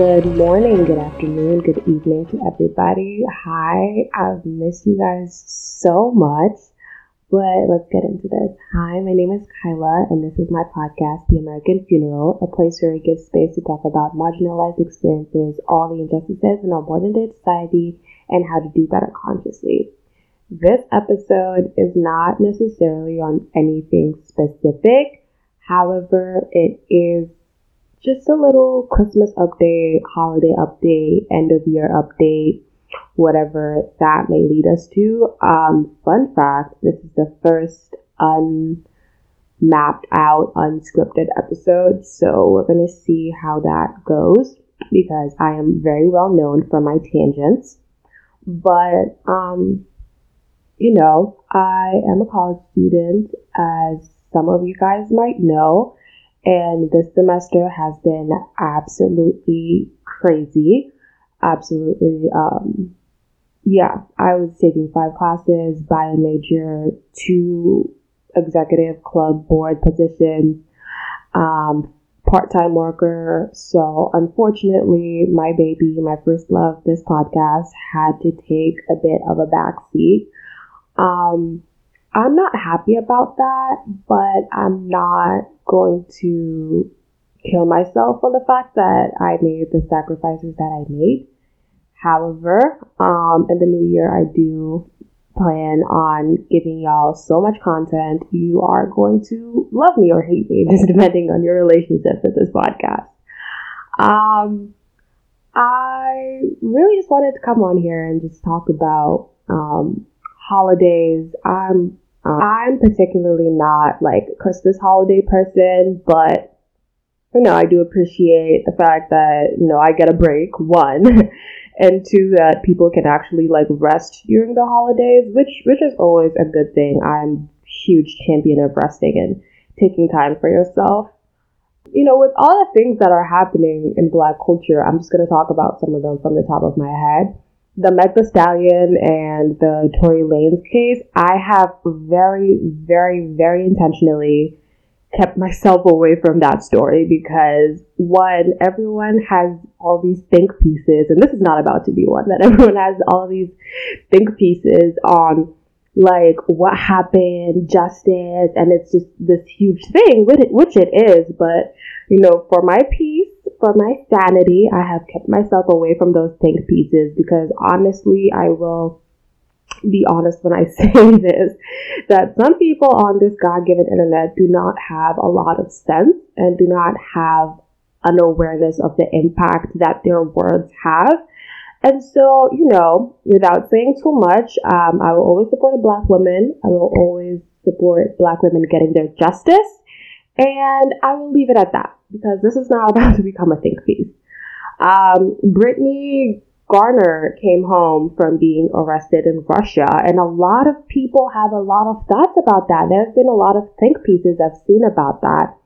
Good morning, good afternoon, good evening to everybody. Hi, I've missed you guys so much, but let's get into this. Hi, my name is Kyla, and this is my podcast, The American Funeral, a place where we give space to talk about marginalized experiences, all the injustices in our modern day society, and how to do better consciously. This episode is not necessarily on anything specific, however, it is just a little Christmas update, holiday update, end of year update, whatever that may lead us to. Um, fun fact this is the first unmapped out, unscripted episode, so we're going to see how that goes because I am very well known for my tangents. But, um, you know, I am a college student, as some of you guys might know. And this semester has been absolutely crazy. Absolutely, um, yeah, I was taking five classes, bio major, two executive club board positions, um, part time worker. So, unfortunately, my baby, my first love, this podcast, had to take a bit of a backseat. Um, I'm not happy about that, but I'm not going to kill myself for the fact that I made the sacrifices that I made. However, um, in the new year, I do plan on giving y'all so much content. You are going to love me or hate me, just depending on your relationship with this podcast. Um, I really just wanted to come on here and just talk about um, holidays. I'm uh, I'm particularly not like a Christmas holiday person, but you know, I do appreciate the fact that, you know, I get a break, one, and two, that people can actually like rest during the holidays, which which is always a good thing. I'm huge champion of resting and taking time for yourself. You know, with all the things that are happening in black culture, I'm just gonna talk about some of them from the top of my head the Meg Thee Stallion and the Tory Lanez case, I have very, very, very intentionally kept myself away from that story because one, everyone has all these think pieces, and this is not about to be one, that everyone has all these think pieces on like what happened, justice, and it's just this huge thing, which it is, but you know, for my piece, for my sanity, I have kept myself away from those think pieces because honestly, I will be honest when I say this that some people on this God given internet do not have a lot of sense and do not have an awareness of the impact that their words have. And so, you know, without saying too much, um, I will always support a black woman. I will always support black women getting their justice. And I will leave it at that because this is not about to become a think piece. Um, Brittney Griner came home from being arrested in Russia, and a lot of people have a lot of thoughts about that. There's been a lot of think pieces I've seen about that.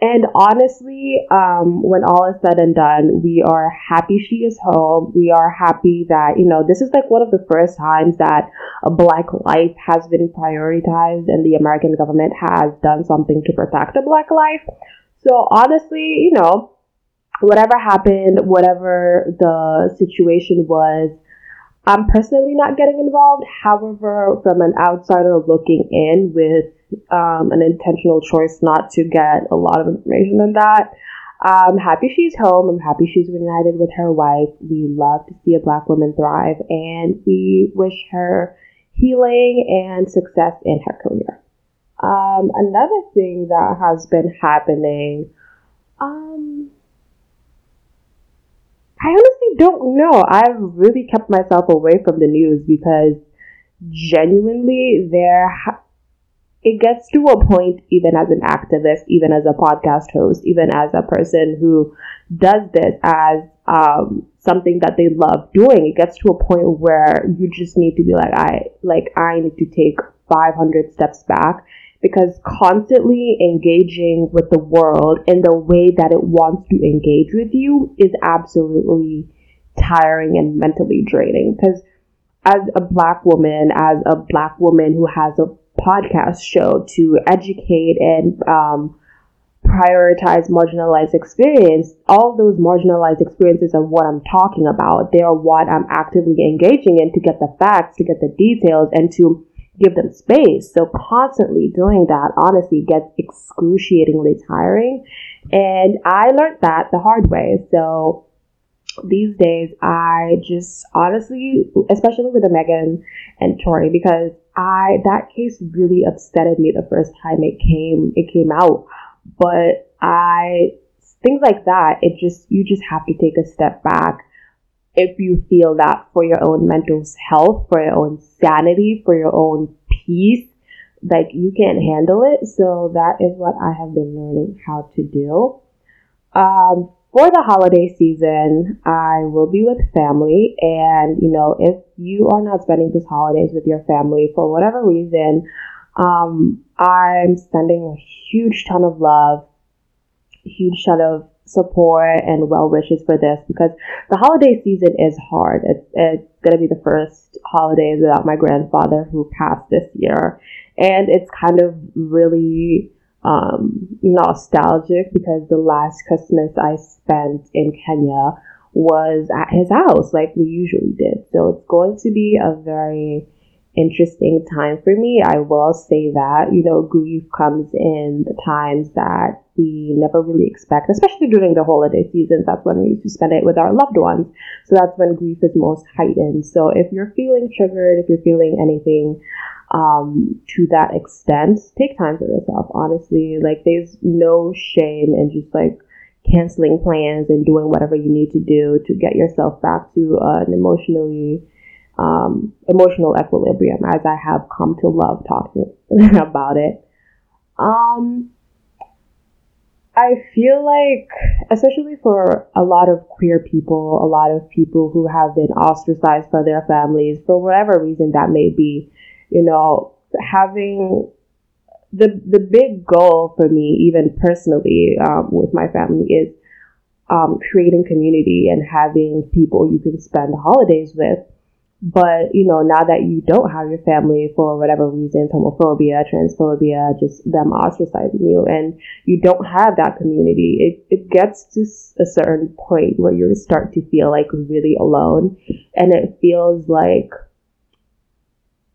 And honestly, um, when all is said and done, we are happy she is home. We are happy that, you know, this is like one of the first times that a black life has been prioritized and the American government has done something to protect a black life. So honestly, you know, whatever happened, whatever the situation was, I'm personally not getting involved. However, from an outsider looking in with um, an intentional choice not to get a lot of information on that, I'm happy she's home. I'm happy she's reunited with her wife. We love to see a black woman thrive and we wish her healing and success in her career. Um, another thing that has been happening, um, I honestly don't know. I've really kept myself away from the news because genuinely there ha- it gets to a point even as an activist even as a podcast host even as a person who does this as um, something that they love doing it gets to a point where you just need to be like i like i need to take 500 steps back because constantly engaging with the world in the way that it wants to engage with you is absolutely tiring and mentally draining. Because as a black woman, as a black woman who has a podcast show to educate and um, prioritize marginalized experience, all those marginalized experiences are what I'm talking about. They are what I'm actively engaging in to get the facts, to get the details, and to give them space. So constantly doing that honestly gets excruciatingly tiring. And I learned that the hard way. So these days I just honestly, especially with the Megan and Tory, because I that case really upsetted me the first time it came it came out. But I things like that, it just you just have to take a step back if you feel that for your own mental health, for your own sanity, for your own peace, like you can't handle it. So that is what I have been learning how to do. Um, for the holiday season, I will be with family. And, you know, if you are not spending these holidays with your family for whatever reason, um, I'm sending a huge ton of love, huge ton of support and well wishes for this because the holiday season is hard. It's, it's going to be the first holidays without my grandfather who passed this year. And it's kind of really um, nostalgic because the last Christmas I spent in Kenya was at his house like we usually did. So it's going to be a very interesting time for me. I will say that, you know, grief comes in the times that we never really expect, especially during the holiday seasons. That's when we used to spend it with our loved ones. So that's when grief is most heightened. So if you're feeling triggered, if you're feeling anything, um, to that extent, take time for yourself, honestly. Like, there's no shame in just like canceling plans and doing whatever you need to do to get yourself back to an emotionally um, emotional equilibrium as I have come to love talking about it. Um, I feel like, especially for a lot of queer people, a lot of people who have been ostracized by their families for whatever reason that may be, you know, having the the big goal for me, even personally, um, with my family, is um, creating community and having people you can spend holidays with but, you know, now that you don't have your family for whatever reason, homophobia, transphobia, just them ostracizing you, and you don't have that community, it, it gets to a certain point where you start to feel like really alone. And it feels like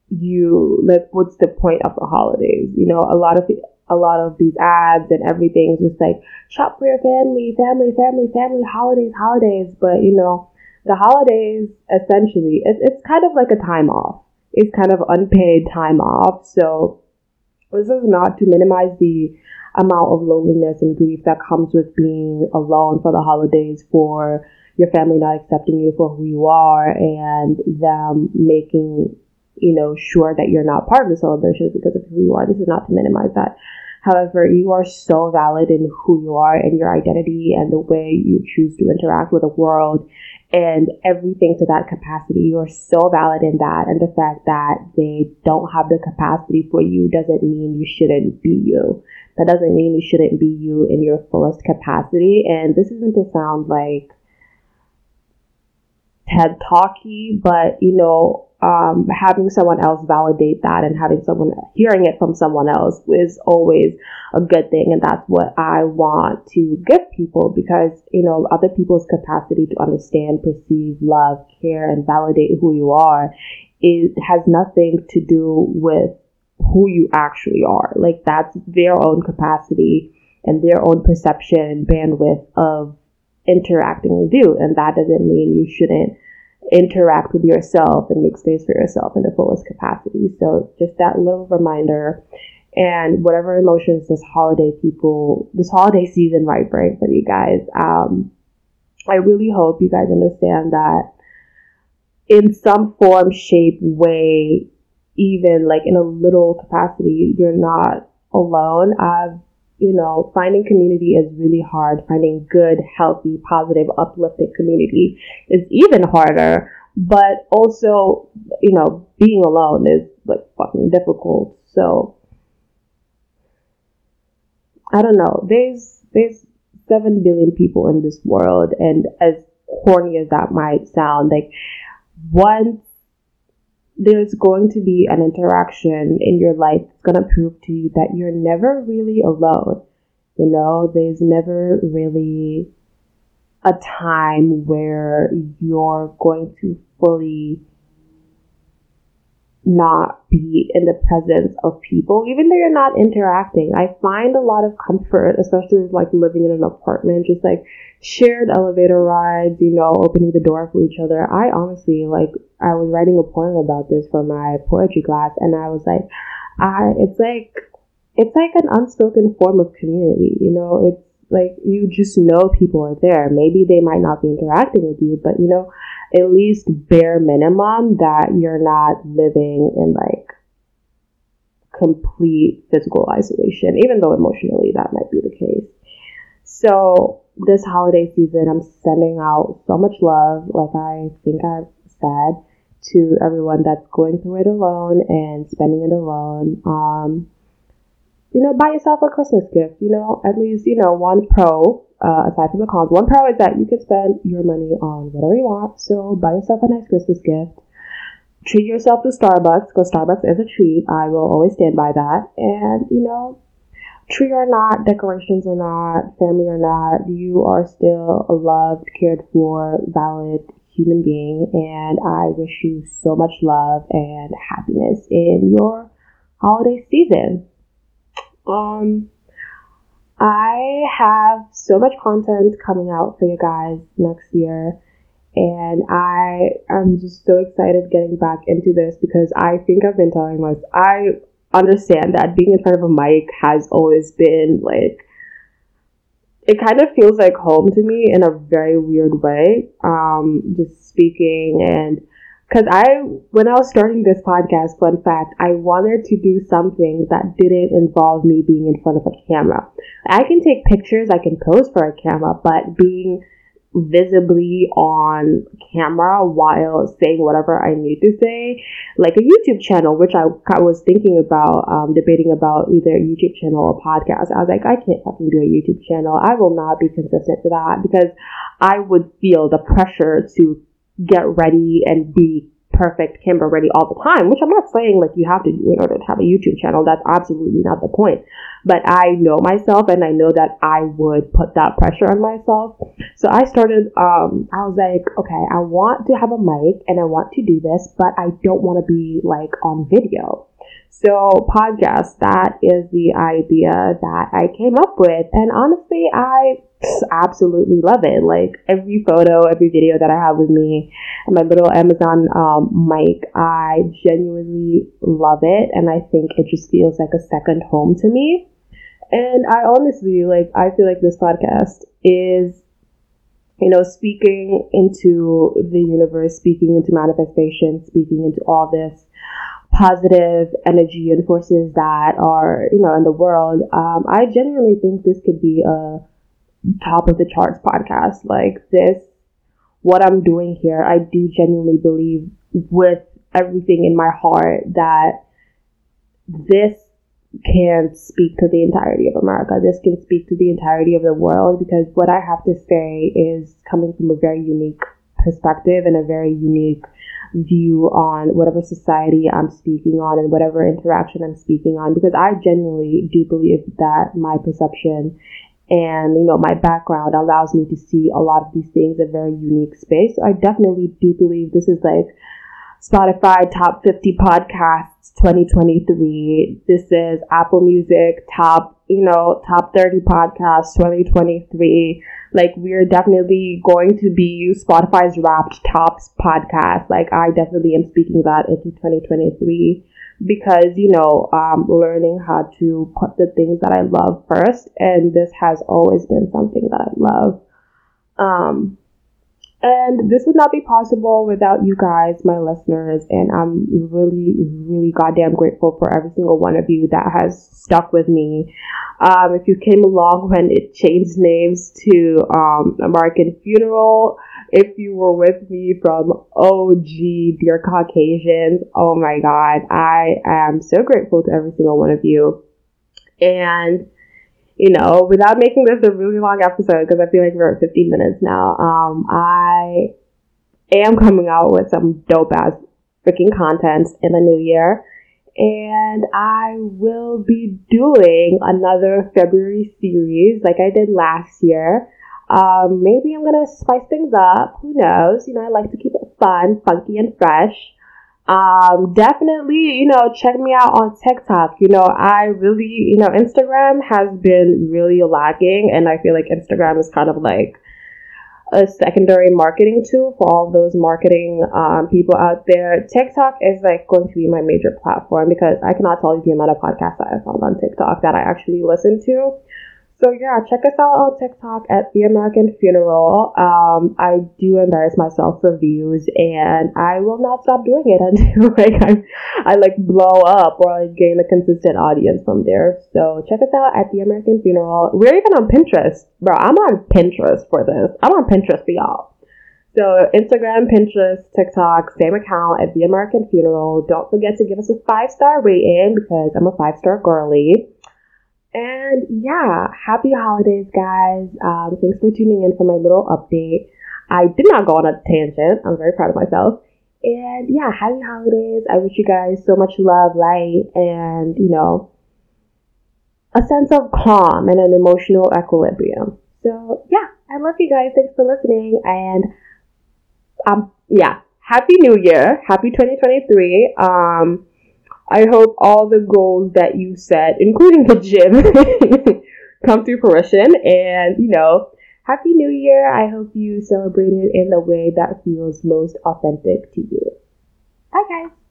you, like, what's the point of the holidays? You know, a lot of a lot of these ads and everything is just like shop for your family, family, family, family, holidays, holidays. But you know, the holidays essentially it's, it's kind of like a time off. It's kind of unpaid time off. So this is not to minimize the amount of loneliness and grief that comes with being alone for the holidays for your family not accepting you for who you are and them making you know sure that you're not part of the celebrations because of who you are. This is not to minimize that. However, you are so valid in who you are and your identity and the way you choose to interact with the world and everything to that capacity. You're so valid in that. And the fact that they don't have the capacity for you doesn't mean you shouldn't be you. That doesn't mean you shouldn't be you in your fullest capacity. And this isn't to sound like TED talky, but you know, um, having someone else validate that and having someone hearing it from someone else is always a good thing. And that's what I want to give people because, you know, other people's capacity to understand, perceive, love, care, and validate who you are it has nothing to do with who you actually are. Like that's their own capacity and their own perception and bandwidth of interacting with you. And that doesn't mean you shouldn't interact with yourself and make space for yourself in the fullest capacity. So just that little reminder and whatever emotions this holiday people, this holiday season might bring for you guys. Um, I really hope you guys understand that in some form, shape, way, even like in a little capacity, you're not alone. I've you know, finding community is really hard. Finding good, healthy, positive, uplifting community is even harder. But also, you know, being alone is like fucking difficult. So, I don't know. There's, there's 7 billion people in this world. And as corny as that might sound, like once there's going to be an interaction in your life that's going to prove to you that you're never really alone. You know, there's never really a time where you're going to fully not be in the presence of people, even though you're not interacting. I find a lot of comfort, especially like living in an apartment, just like shared elevator rides, you know, opening the door for each other. I honestly like I was writing a poem about this for my poetry class and I was like, I it's like it's like an unspoken form of community, you know, it's like you just know people are there. Maybe they might not be interacting with you, but you know, at least bare minimum that you're not living in like complete physical isolation, even though emotionally that might be the case. So this holiday season, I'm sending out so much love, like I think I've said, to everyone that's going through it alone and spending it alone. Um, you know, buy yourself a Christmas gift. You know, at least you know one pro uh, aside from the cons. One pro is that you can spend your money on whatever you want. So buy yourself a nice Christmas gift. Treat yourself to Starbucks because Starbucks is a treat. I will always stand by that. And you know, tree or not, decorations or not, family or not, you are still a loved, cared for, valid human being. And I wish you so much love and happiness in your holiday season. Um, I have so much content coming out for you guys next year. And I am just so excited getting back into this because I think I've been telling myself, I understand that being in front of a mic has always been like, it kind of feels like home to me in a very weird way. Um, just speaking and because I, when I was starting this podcast, fun fact, I wanted to do something that didn't involve me being in front of a camera. I can take pictures, I can pose for a camera, but being visibly on camera while saying whatever I need to say, like a YouTube channel, which I, I was thinking about, um, debating about either a YouTube channel or podcast. I was like, I can't fucking do a YouTube channel. I will not be consistent to that because I would feel the pressure to get ready and be perfect camera ready all the time, which I'm not saying like you have to do in order to have a YouTube channel. That's absolutely not the point. But I know myself and I know that I would put that pressure on myself. So I started, um, I was like, okay, I want to have a mic and I want to do this, but I don't want to be like on video. So podcast, that is the idea that I came up with. And honestly, I absolutely love it. Like every photo, every video that I have with me and my little Amazon um, mic, I genuinely love it. And I think it just feels like a second home to me. And I honestly, like, I feel like this podcast is you know, speaking into the universe, speaking into manifestation, speaking into all this positive energy and forces that are, you know, in the world, um, I genuinely think this could be a top of the charts podcast. Like this, what I'm doing here, I do genuinely believe with everything in my heart that this can speak to the entirety of America. This can speak to the entirety of the world because what I have to say is coming from a very unique perspective and a very unique view on whatever society I'm speaking on and whatever interaction I'm speaking on because I genuinely do believe that my perception and you know my background allows me to see a lot of these things in a very unique space. So I definitely do believe this is like Spotify top 50 podcasts 2023. This is Apple Music top, you know, top 30 podcasts 2023. Like we're definitely going to be Spotify's Wrapped Tops podcast. Like I definitely am speaking that into 2023 because you know um, learning how to put the things that I love first, and this has always been something that I love. Um, and this would not be possible without you guys, my listeners. And I'm really, really goddamn grateful for every single one of you that has stuck with me. Um, if you came along when it changed names to um, American Funeral, if you were with me from OG Dear Caucasians, oh my God, I am so grateful to every single one of you. And you know, without making this a really long episode, because I feel like we're at 15 minutes now, um, I am coming out with some dope ass freaking content in the new year. and I will be doing another February series like I did last year. Um, maybe I'm gonna spice things up. Who knows? You know, I like to keep it fun, funky, and fresh. Um, definitely, you know, check me out on TikTok. You know, I really, you know, Instagram has been really lacking, and I feel like Instagram is kind of like a secondary marketing tool for all those marketing um, people out there. TikTok is like going to be my major platform because I cannot tell you the amount of podcasts that I found on TikTok that I actually listen to. So yeah, check us out on TikTok at The American Funeral. Um, I do embarrass myself for views, and I will not stop doing it until like I, I like blow up or like gain a consistent audience from there. So check us out at The American Funeral. We're even on Pinterest, bro. I'm on Pinterest for this. I'm on Pinterest for y'all. So Instagram, Pinterest, TikTok, same account at The American Funeral. Don't forget to give us a five star rating because I'm a five star girly. And yeah, happy holidays, guys. Um, thanks for tuning in for my little update. I did not go on a tangent. I'm very proud of myself. And yeah, happy holidays. I wish you guys so much love, light, and, you know, a sense of calm and an emotional equilibrium. So yeah, I love you guys. Thanks for listening. And um, yeah, happy new year. Happy 2023. Um, I hope all the goals that you set, including the gym, come to fruition. And, you know, Happy New Year. I hope you celebrate it in the way that feels most authentic to you. Bye, guys.